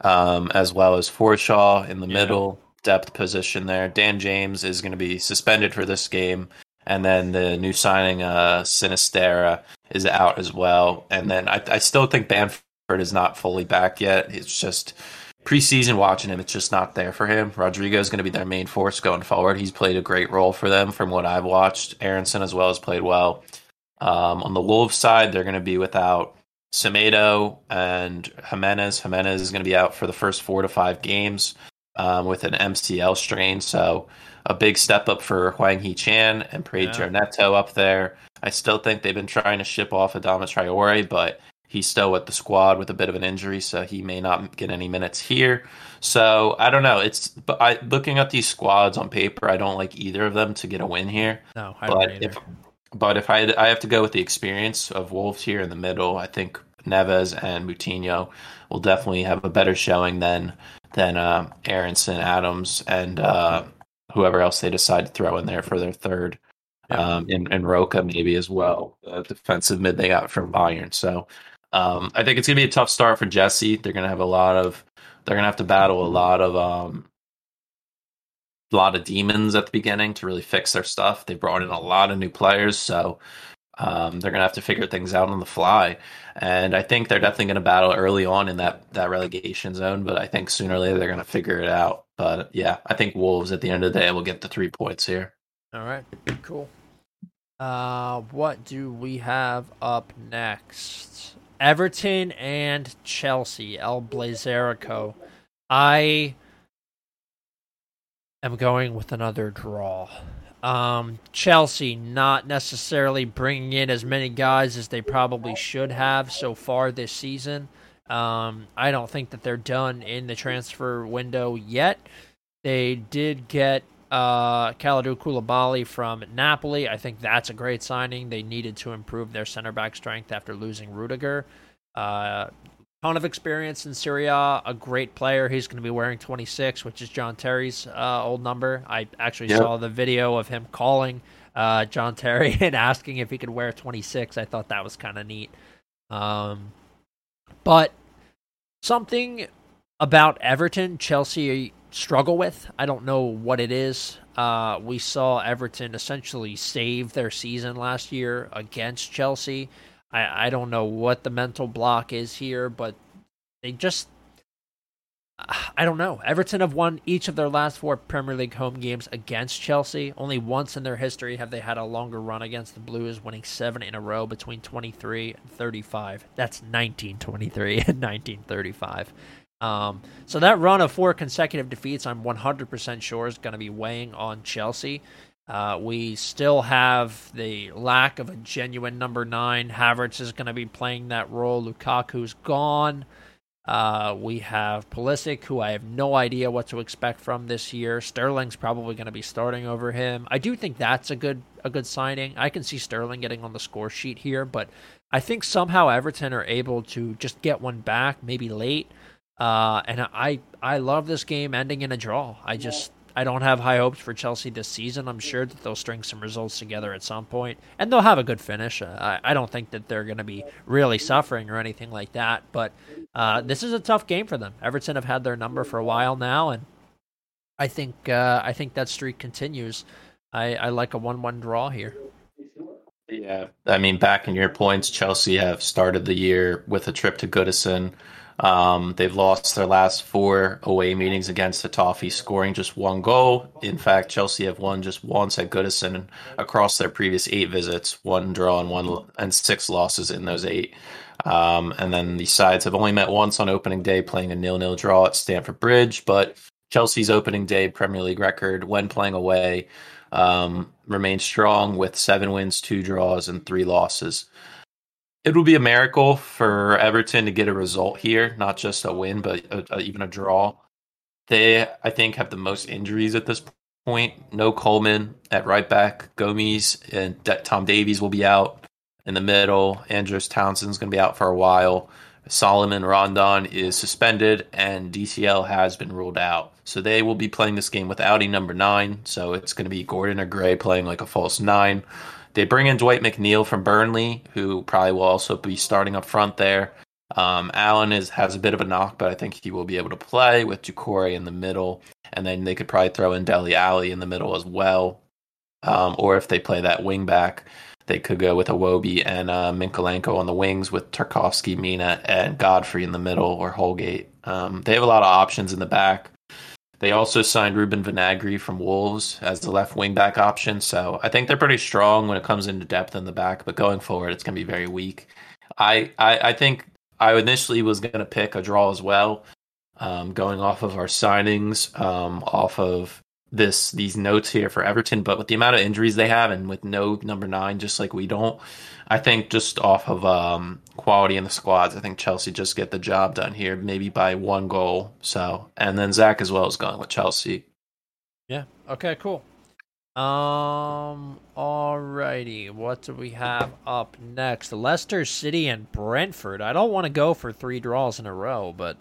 um, as well as Forshaw in the yeah. middle depth position there. Dan James is going to be suspended for this game, and then the new signing, uh, Sinisterra, is out as well. And then I, I still think Bamford is not fully back yet. It's just preseason watching him, it's just not there for him. Rodrigo is going to be their main force going forward. He's played a great role for them from what I've watched. Aaronson as well has played well. Um, on the Wolves side, they're going to be without Semedo and Jimenez. Jimenez is going to be out for the first four to five games um, with an MCL strain. So a big step up for Hwang Hee-chan and Pedro yeah. Neto up there. I still think they've been trying to ship off Adama Traore, but He's still with the squad with a bit of an injury, so he may not get any minutes here. So I don't know. It's but I looking at these squads on paper, I don't like either of them to get a win here. No, I but if but if I I have to go with the experience of Wolves here in the middle, I think Neves and Moutinho will definitely have a better showing than than uh, Aaronson, Adams, and uh, whoever else they decide to throw in there for their third. Yeah. Um, and, and Roca maybe as well, the defensive mid they got from Bayern. So um, I think it's gonna be a tough start for Jesse. They're gonna have a lot of they're gonna have to battle a lot of um, a lot of demons at the beginning to really fix their stuff. They brought in a lot of new players, so um, they're gonna have to figure things out on the fly. And I think they're definitely gonna battle early on in that that relegation zone. But I think sooner or later they're gonna figure it out. But yeah, I think Wolves at the end of the day will get the three points here. All right, cool. Uh, what do we have up next? Everton and Chelsea, El Blazerico. I am going with another draw. Um, Chelsea not necessarily bringing in as many guys as they probably should have so far this season. Um, I don't think that they're done in the transfer window yet. They did get uh, Kalidou Koulibaly from Napoli. I think that's a great signing. They needed to improve their center back strength after losing Rudiger. Uh, ton of experience in Serie, A, a great player. He's going to be wearing 26, which is John Terry's uh, old number. I actually yep. saw the video of him calling uh, John Terry and asking if he could wear 26. I thought that was kind of neat. Um, but something about Everton, Chelsea struggle with. I don't know what it is. Uh, we saw Everton essentially save their season last year against Chelsea. I, I don't know what the mental block is here, but they just. I don't know. Everton have won each of their last four Premier League home games against Chelsea. Only once in their history have they had a longer run against the Blues, winning seven in a row between 23 and 35. That's 1923 and 1935. Um, so that run of four consecutive defeats, I'm 100% sure is going to be weighing on Chelsea. Uh, we still have the lack of a genuine number nine. Havertz is going to be playing that role. Lukaku's gone. Uh, we have Pulisic, who I have no idea what to expect from this year. Sterling's probably going to be starting over him. I do think that's a good a good signing. I can see Sterling getting on the score sheet here, but I think somehow Everton are able to just get one back, maybe late. Uh, and I I love this game ending in a draw. I just I don't have high hopes for Chelsea this season. I'm sure that they'll string some results together at some point, and they'll have a good finish. Uh, I, I don't think that they're going to be really suffering or anything like that. But uh, this is a tough game for them. Everton have had their number for a while now, and I think uh, I think that streak continues. I, I like a one-one draw here. Yeah, I mean, back in your points, Chelsea have started the year with a trip to Goodison um, they've lost their last four away meetings against the Toffee, scoring just one goal. In fact, Chelsea have won just once at Goodison across their previous eight visits, one draw and one and six losses in those eight. Um, and then the sides have only met once on opening day, playing a nil-nil draw at Stamford Bridge. But Chelsea's opening day Premier League record when playing away um, remains strong with seven wins, two draws, and three losses it would be a miracle for Everton to get a result here, not just a win, but a, a, even a draw. They, I think, have the most injuries at this point. No Coleman at right back. Gomes and Tom Davies will be out in the middle. Andros Townsend's going to be out for a while. Salomon Rondon is suspended, and DCL has been ruled out. So they will be playing this game without a number nine. So it's going to be Gordon or Gray playing like a false nine. They bring in Dwight McNeil from Burnley, who probably will also be starting up front there. Um, Allen is has a bit of a knock, but I think he will be able to play with Doucouré in the middle, and then they could probably throw in Dele Alli in the middle as well. Um, or if they play that wing back, they could go with Iwobi and uh, Mykolenko on the wings with Tarkowski, Mina, and Godfrey in the middle or Holgate. Um, they have a lot of options in the back. They also signed Ruben Vinagre from Wolves as the left wing back option. So I think they're pretty strong when it comes into depth in the back, but going forward, it's going to be very weak. I, I, I think I initially was going to pick a draw as well, um, going off of our signings, um, off of this these notes here for Everton. But with the amount of injuries they have and with no number nine, just like we don't, I think just off of um, quality in the squads, I think Chelsea just get the job done here, maybe by one goal. So, and then Zach as well is going with Chelsea. Yeah. Okay. Cool. Um. Alrighty. What do we have up next? Leicester City and Brentford. I don't want to go for three draws in a row, but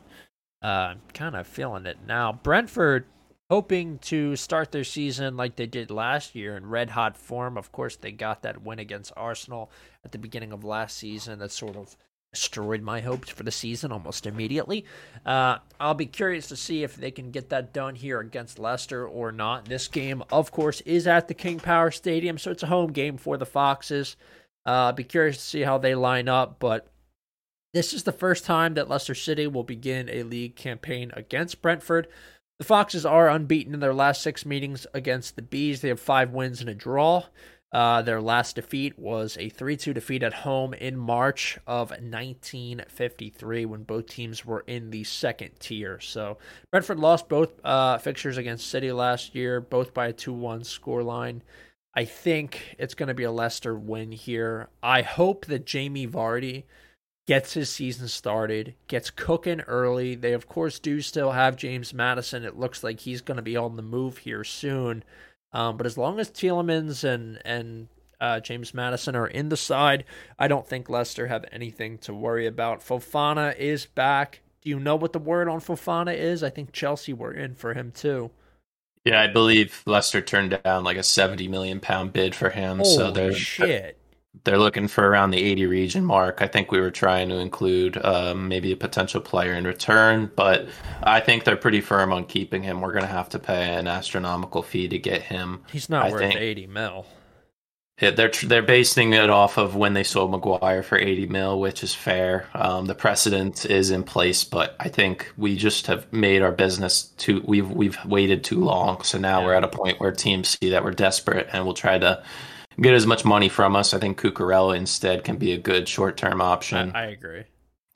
uh, I'm kind of feeling it now. Brentford hoping to start their season like they did last year in red hot form. Of course, they got that win against Arsenal at the beginning of last season. That sort of destroyed my hopes for the season almost immediately. Uh, I'll be curious to see if they can get that done here against Leicester or not. This game, of course, is at the King Power Stadium, so it's a home game for the Foxes. Uh, I'll be curious to see how they line up, but this is the first time that Leicester City will begin a league campaign against Brentford. The Foxes are unbeaten in their last six meetings against the Bees. They have five wins and a draw. Uh, their last defeat was a 3 2 defeat at home in March of 1953 when both teams were in the second tier. So Brentford lost both uh, fixtures against City last year, both by a 2 1 scoreline. I think it's going to be a Leicester win here. I hope that Jamie Vardy gets his season started, gets cooking early. They, of course, do still have James Maddison. It looks like he's going to be on the move here soon. Um, but as long as Tielemans and and uh, James Maddison are in the side, I don't think Leicester have anything to worry about. Fofana is back. Do you know what the word on Fofana is? I think Chelsea were in for him too. Yeah, I believe Leicester turned down like a seventy million pound bid for him. Holy so they're shit. They're looking for around the 80 region mark. I think we were trying to include um, maybe a potential player in return, but I think they're pretty firm on keeping him. We're going to have to pay an astronomical fee to get him. He's not I worth think. 80 mil. Yeah, they're they're basing it off of when they sold Maguire for 80 mil, which is fair. Um, the precedent is in place, but I think we just have made our business too. We've we've waited too long, so now we're at a point where teams see that we're desperate and will try to get as much money from us. I think Cucurella instead can be a good short term option. I, I agree.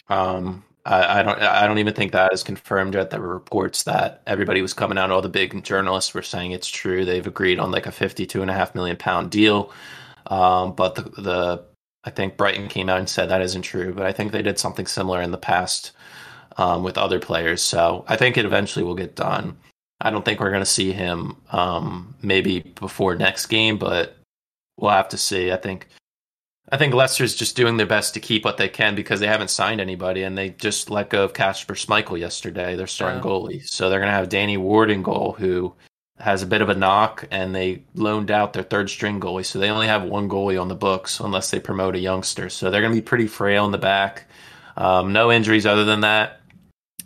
Um, I, I, don't. I don't even think that is confirmed yet. There were reports that everybody was coming out. All the big journalists were saying it's true. They've agreed on like a fifty-two and a half million pound deal. Um, but the, the I think Brighton came out and said that isn't true. But I think they did something similar in the past um, with other players. So I think it eventually will get done. I don't think we're going to see him um, maybe before next game, but we'll have to see. I think I think Leicester's just doing their best to keep what they can because they haven't signed anybody and they just let go of Kasper Schmeichel yesterday, their starting Yeah. goalie. So they're going to have Danny Ward in goal, who has a bit of a knock, and they loaned out their third string goalie. So they only have one goalie on the books unless they promote a youngster. So they're going to be pretty frail in the back. Um, no injuries other than that.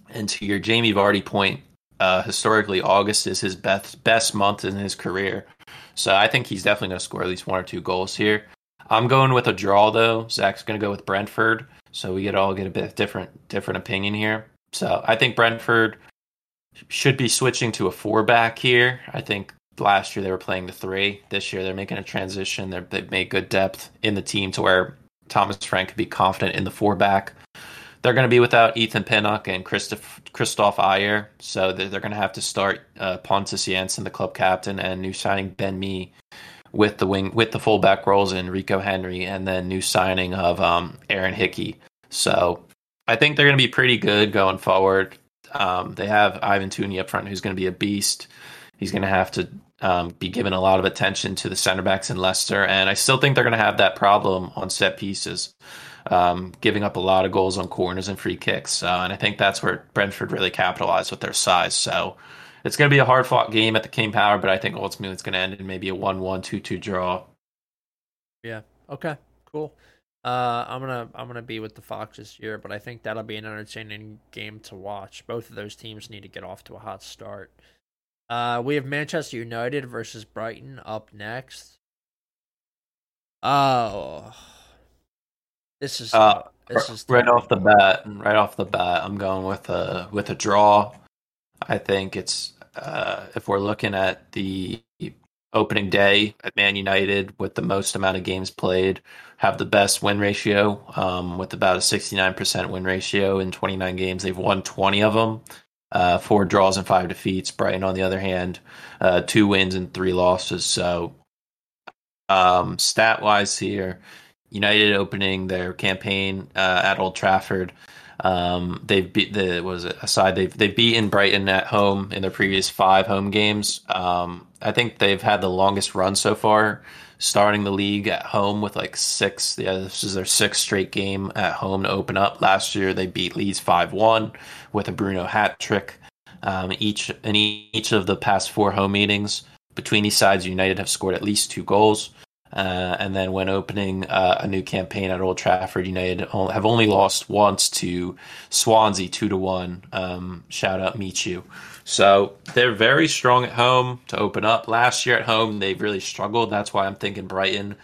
And to your Jamie Vardy point, uh, historically, August is his best best month in his career. So I think he's definitely going to score at least one or two goals here. I'm going with a draw though. Zach's going to go with Brentford, so we get all get a bit different different opinion here. So I think Brentford should be switching to a four back here. I think last year they were playing the three. This year they're making a transition. They're, they've made good depth in the team to where Thomas Frank could be confident in the four back. They're going to be without Ethan Pinnock and Christoph Christoph Ajer, so they're, they're going to have to start uh, Pontus Jansson, the club captain, and new signing Ben Mee with the wing with the fullback roles in Rico Henry, and then new signing of um, Aaron Hickey. So I think they're going to be pretty good going forward. Um, they have Ivan Toney up front, who's going to be a beast. He's going to have to um, be given a lot of attention to the center backs in Leicester, and I still think they're going to have that problem on set pieces, um, giving up a lot of goals on corners and free kicks. Uh, and I think that's where Brentford really capitalized with their size. So it's going to be a hard fought game at the King Power, but I think ultimately it's going to end in maybe a 1 1 2 2 draw. Yeah. Okay. Cool. Uh, I'm gonna I'm gonna be with the Foxes here, but I think that'll be an entertaining game to watch. Both of those teams need to get off to a hot start. Uh, we have Manchester United versus Brighton up next. Oh, this is Uh, this is right off the bat, right off the bat, I'm going with a with a draw. I think it's uh, if we're looking at the opening day at Man United with the most amount of games played, have the best win ratio um, with about a 69% win ratio in 29 games. They've won 20 of them, uh, four draws and five defeats. Brighton, on the other hand, uh, two wins and three losses. So, um, stat wise here, United opening their campaign uh, at Old Trafford. Um, they've beat the was it aside they've they've beaten Brighton at home in their previous five home games. Um, I think they've had the longest run so far, starting the league at home with like six. Yeah, this is their sixth straight game at home to open up. Last year they beat Leeds five one with a Bruno hat trick. Um, each in each of the past four home meetings between these sides, United have scored at least two goals. Uh, and then when opening uh, a new campaign at Old Trafford, United have only lost once to Swansea two to one. Um, shout out Michu. So they're very strong at home to open up. Last year at home, they've really struggled. That's why I'm thinking Brighton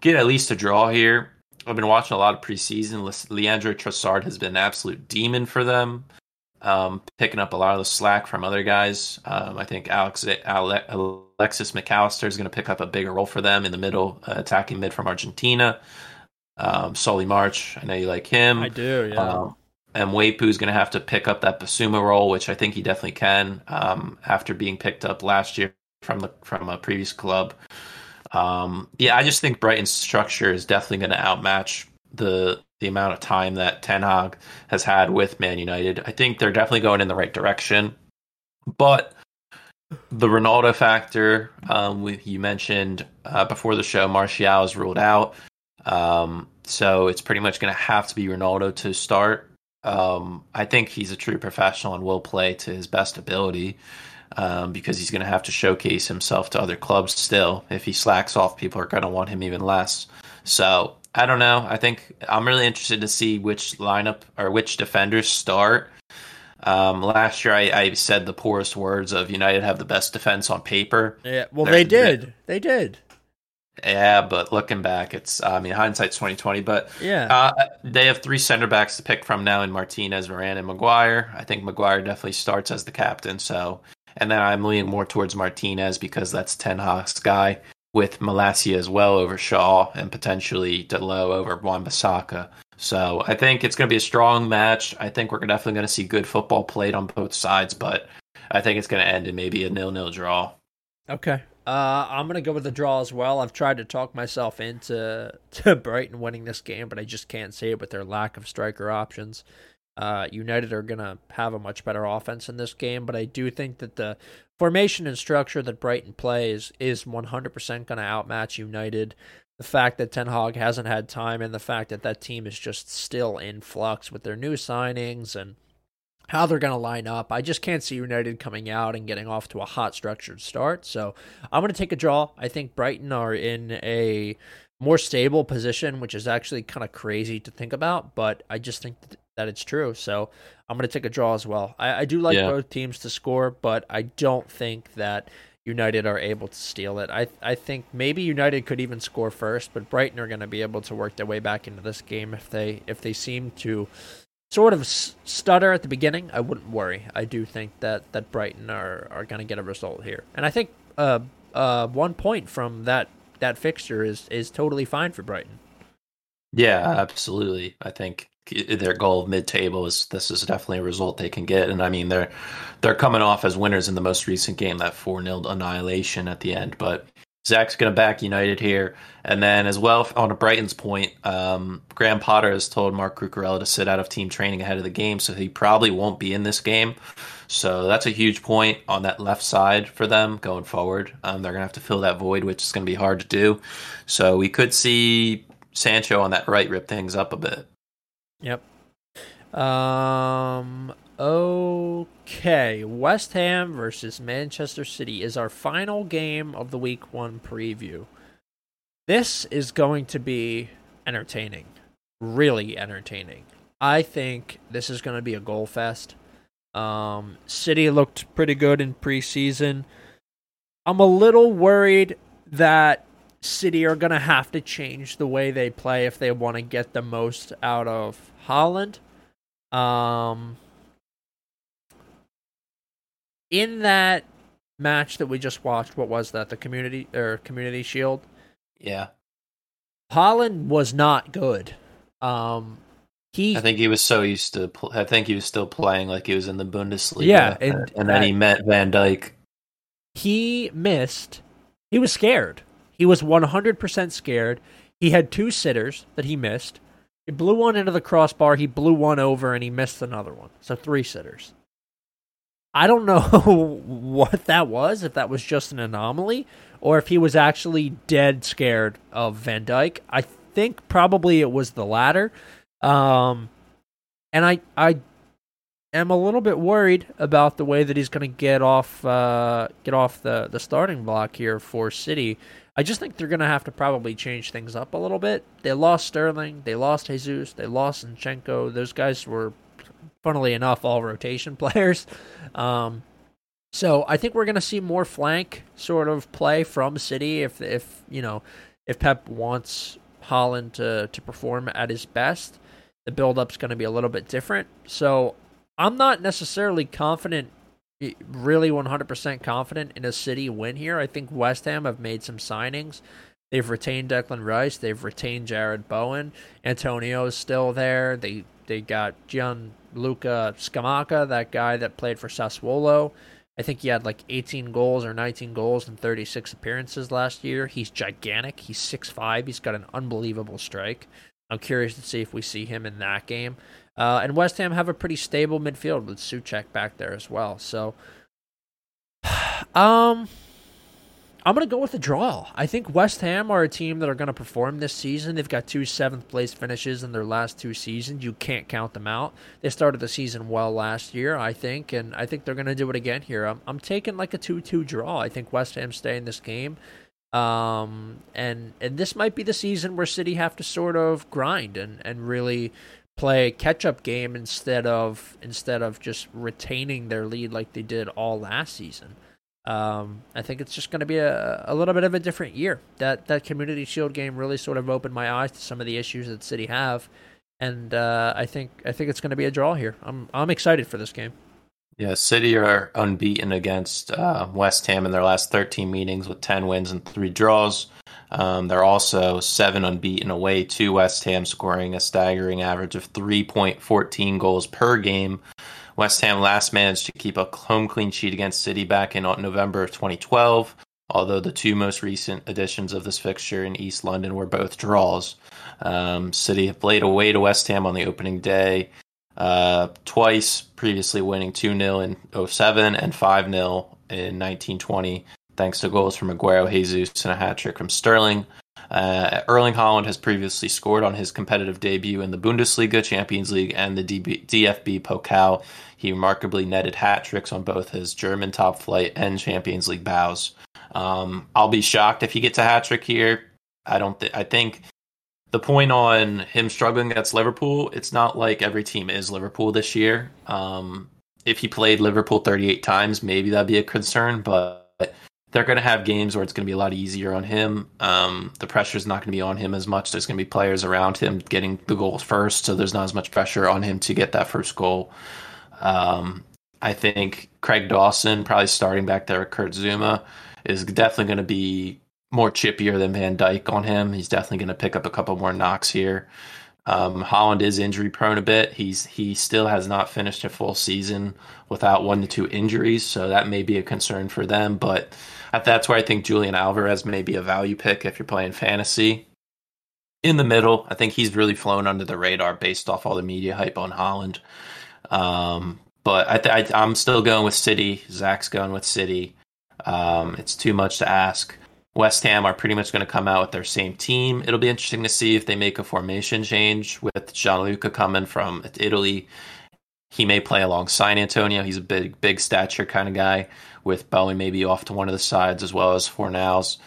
get at least a draw here. I've been watching a lot of preseason. Leandro Trossard has been an absolute demon for them um, picking up a lot of the slack from other guys. Um, I think Alex Alexis Mac Allister is going to pick up a bigger role for them in the middle, uh, attacking mid from Argentina. Um, Solly March, I know you like him. I do, yeah. Um, and is going to have to pick up that Bissouma role, which I think he definitely can um, after being picked up last year from the from a previous club. Um, yeah, I just think Brighton's structure is definitely going to outmatch the the amount of time that Ten Hag has had with Man United. I think they're definitely going in the right direction. But the Ronaldo factor, um, we, you mentioned uh, before the show, Martial is ruled out. Um, so it's pretty much going to have to be Ronaldo to start. Um, I think he's a true professional and will play to his best ability um, because he's going to have to showcase himself to other clubs still. If he slacks off, people are going to want him even less. So I don't know. I think I'm really interested to see which lineup or which defenders start. Um, last year, I, I, said the poorest words of United have the best defense on paper. Yeah, well, They're, they did. They did. Yeah, but looking back, it's I mean hindsight's twenty twenty. But yeah, uh, they have three center backs to pick from now in Martinez, Varane, and Maguire. I think Maguire definitely starts as the captain. So, and then I'm leaning more towards Martinez because that's Ten Hag's guy with Malacia as well over Shaw and potentially Dalot over Wan-Bissaka. So I think it's going to be a strong match. I think we're definitely going to see good football played on both sides, but I think it's going to end in maybe a nil-nil draw. Okay. Uh, I'm going to go with the draw as well. I've tried to talk myself into to Brighton winning this game, but I just can't see it with their lack of striker options. Uh, United are going to have a much better offense in this game, but I do think that the formation and structure that Brighton plays is 100% going to outmatch United. The fact that Ten Hag hasn't had time and the fact that that team is just still in flux with their new signings and how they're going to line up. I just can't see United coming out and getting off to a hot structured start. So I'm going to take a draw. I think Brighton are in a more stable position, which is actually kind of crazy to think about, but I just think that it's true. So I'm going to take a draw as well. I, I do like yeah. both teams to score, but I don't think that United are able to steal it. I I think maybe United could even score first, but Brighton are going to be able to work their way back into this game if they if they seem to sort of stutter at the beginning. I wouldn't worry. I do think that that Brighton are are going to get a result here, and I think uh uh one point from that that fixture is is totally fine for Brighton. Yeah, absolutely. I think their goal of mid-table is this is definitely a result they can get, and I mean they're they're coming off as winners in the most recent game, that four 0 annihilation at the end. But Zach's going to back United here, and then as well on a Brighton's point, um, Graham Potter has told Marc Cucurella to sit out of team training ahead of the game, so he probably won't be in this game. So that's a huge point on that left side for them going forward. Um, they're going to have to fill that void, which is going to be hard to do. So we could see Sancho on that right rip things up a bit. Yep. Um. Okay. West Ham versus Manchester City is our final game of the week one preview. This is going to be entertaining. Really entertaining. I think this is going to be a goal fest. Um, City looked pretty good in preseason. I'm a little worried that City are going to have to change the way they play if they want to get the most out of Haaland. Um, in that match that we just watched, what was that? The community or Community Shield? Yeah. Haaland was not good. Um, he, I think he was so used to. Pl- I think he was still playing like he was in the Bundesliga. Yeah, and, and then he met Van Dijk. He missed. He was scared. He was one hundred percent scared. He had two sitters that he missed. He blew one into the crossbar, he blew one over, and he missed another one. So three sitters. I don't know what that was, if that was just an anomaly, or if he was actually dead scared of Van Dijk. I think probably it was the latter. Um, and I, I am a little bit worried about the way that he's going to get off, uh, get off the, the starting block here for City. I just think they're going to have to probably change things up a little bit. They lost Sterling, they lost Jesus, they lost Zinchenko. Those guys were funnily enough, all rotation players. Um, so I think we're going to see more flank sort of play from City if if you know if Pep wants Haaland to to perform at his best. The build up's going to be a little bit different. So I'm not necessarily confident, really 100% confident in a City win here. I think West Ham have made some signings. They've retained Declan Rice. They've retained Jarrod Bowen. Antonio is still there. They they got Gianluca Scamacca, that guy that played for Sassuolo. I think he had like 18 goals or 19 goals in 36 appearances last year. He's gigantic. He's 6'5. He's got an unbelievable strike. I'm curious to see if we see him in that game. Uh, and West Ham have a pretty stable midfield with Soucek back there as well. So, um, I'm going to go with a draw. I think West Ham are a team that are going to perform this season. They've got two seventh place finishes in their last two seasons. You can't count them out. They started the season well last year, I think, and I think they're going to do it again here. I'm, I'm taking like a 2 2 draw. I think West Ham stay in this game. Um, and, and this might be the season where City have to sort of grind and, and really play a catch up game instead of instead of just retaining their lead like they did all last season. Um, I think it's just going to be a, a little bit of a different year. That that Community Shield game really sort of opened my eyes to some of the issues that City have, and uh, I think I think it's going to be a draw here. I'm I'm excited for this game. Yeah, City are unbeaten against uh, West Ham in their last 13 meetings with 10 wins and three draws. Um, they're also seven unbeaten away to West Ham, scoring a staggering average of 3.14 goals per game West Ham last managed to keep a home clean sheet against City back in November of 2012, although the two most recent editions of this fixture in East London were both draws. Um, City have played away to West Ham on the opening day uh, twice, previously winning 2 0 in 07 and 5 0 in 1920, thanks to goals from Aguero, Jesus, and a hat trick from Sterling. Uh, Erling Haaland has previously scored on his competitive debut in the Bundesliga, Champions League, and the DB- DFB Pokal. He remarkably netted hat tricks on both his German top flight and Champions League bows. Um, I'll be shocked if he gets a hat trick here. I don't. Th- I think the point on him struggling against Liverpool, it's not like every team is Liverpool this year. Um, if he played Liverpool 38 times, maybe that'd be a concern, but they're going to have games where it's going to be a lot easier on him. Um, the pressure is not going to be on him as much. There's going to be players around him getting the goals first, so there's not as much pressure on him to get that first goal. Um, I think Craig Dawson, probably starting back there, Kurt Zouma, is definitely going to be more chippier than Van Dijk on him. He's definitely going to pick up a couple more knocks here. Um, Haaland is injury prone a bit. He's he still has not finished a full season without one to two injuries, so that may be a concern for them. But that's where I think Julian Alvarez may be a value pick if you're playing fantasy. In the middle, I think he's really flown under the radar based off all the media hype on Haaland. Um, but I th- I, am still going with City. Zach's going with City. Um, it's too much to ask. West Ham are pretty much going to come out with their same team. It'll be interesting to see if they make a formation change with Gianluca coming from Italy. He may play alongside Antonio. He's a big, big stature kind of guy, with Bowen maybe off to one of the sides as well as Fornals.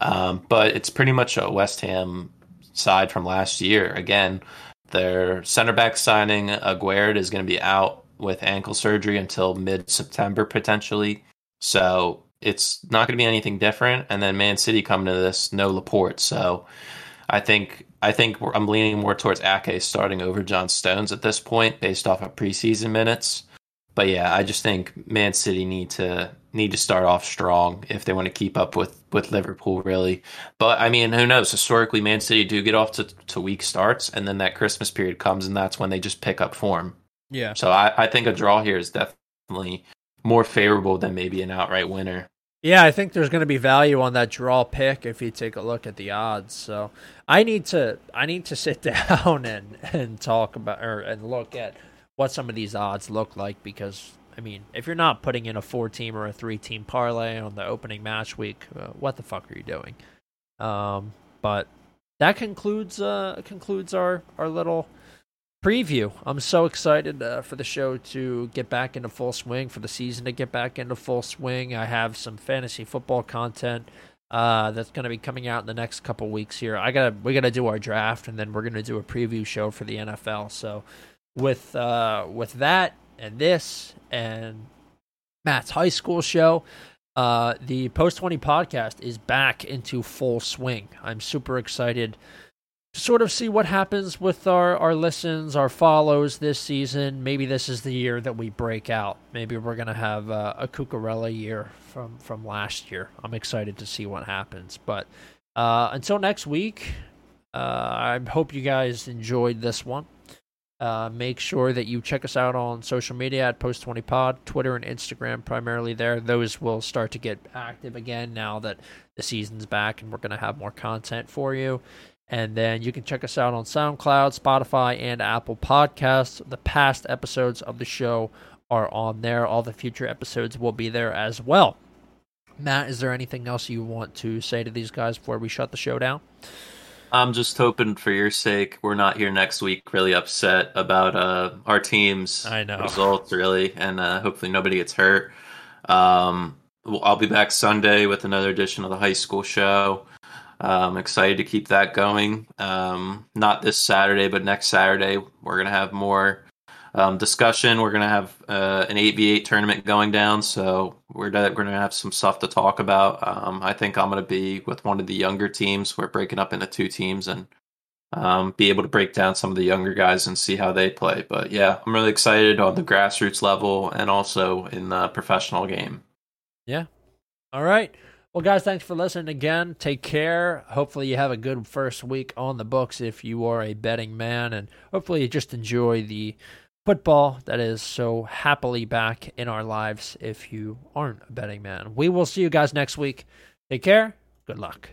Um, but it's pretty much a West Ham side from last year. Again, their center back signing, Aguerd, is going to be out with ankle surgery until mid September potentially. So it's not going to be anything different. And then Man City coming to this, no Laporte. So I think I think I'm leaning more towards Ake starting over John Stones at this point, based off of preseason minutes. But yeah, I just think Man City need to need to start off strong if they want to keep up with with Liverpool, really. But I mean, who knows? Historically, Man City do get off to, to weak starts, and then that Christmas period comes, and that's when they just pick up form. Yeah. So I, I think a draw here is definitely more favorable than maybe an outright winner. Yeah, I think there's going to be value on that draw pick if you take a look at the odds. So I need to I need to sit down and and talk about or and look at what some of these odds look like because I mean, if you're not putting in a four team or a three team parlay on the opening match week, uh, what the fuck are you doing? Um, but that concludes uh, concludes our our little preview. I'm so excited uh, for the show to get back into full swing, for the season to get back into full swing. I have some fantasy football content uh, that's going to be coming out in the next couple weeks here. I gotta we gotta do our draft, and then we're gonna do a preview show for the NFL. So with uh, with that and this and Matt's high school show. Uh, the Post 20 podcast is back into full swing. I'm super excited to sort of see what happens with our, our listens, our follows this season. Maybe this is the year that we break out. Maybe we're going to have a Cucurella year from, from last year. I'm excited to see what happens. But uh, until next week, uh, I hope you guys enjoyed this one. Uh, make sure that you check us out on social media at Post20Pod, Twitter and Instagram primarily there. Those will start to get active again now that the season's back and we're going to have more content for you. And then you can check us out on SoundCloud, Spotify, and Apple Podcasts. The past episodes of the show are on there. All the future episodes will be there as well. Matt, is there anything else you want to say to these guys before we shut the show down? I'm just hoping for your sake we're not here next week really upset about uh, our team's I know. results really, and uh, hopefully nobody gets hurt. Um, I'll be back Sunday with another edition of the high school show. I'm excited to keep that going. Um, not this Saturday, but next Saturday we're gonna have more um, discussion. We're gonna have uh, an eight v eight tournament going down, so we're we're gonna have some stuff to talk about. Um, I think I'm gonna be with one of the younger teams. We're breaking up into two teams and um, be able to break down some of the younger guys and see how they play. But yeah, I'm really excited on the grassroots level and also in the professional game. Yeah. All right. Well, guys, thanks for listening again. Take care. Hopefully, you have a good first week on the books if you are a betting man, and hopefully, you just enjoy the football that is so happily back in our lives if you aren't a betting man. We will see you guys next week. Take care. Good luck.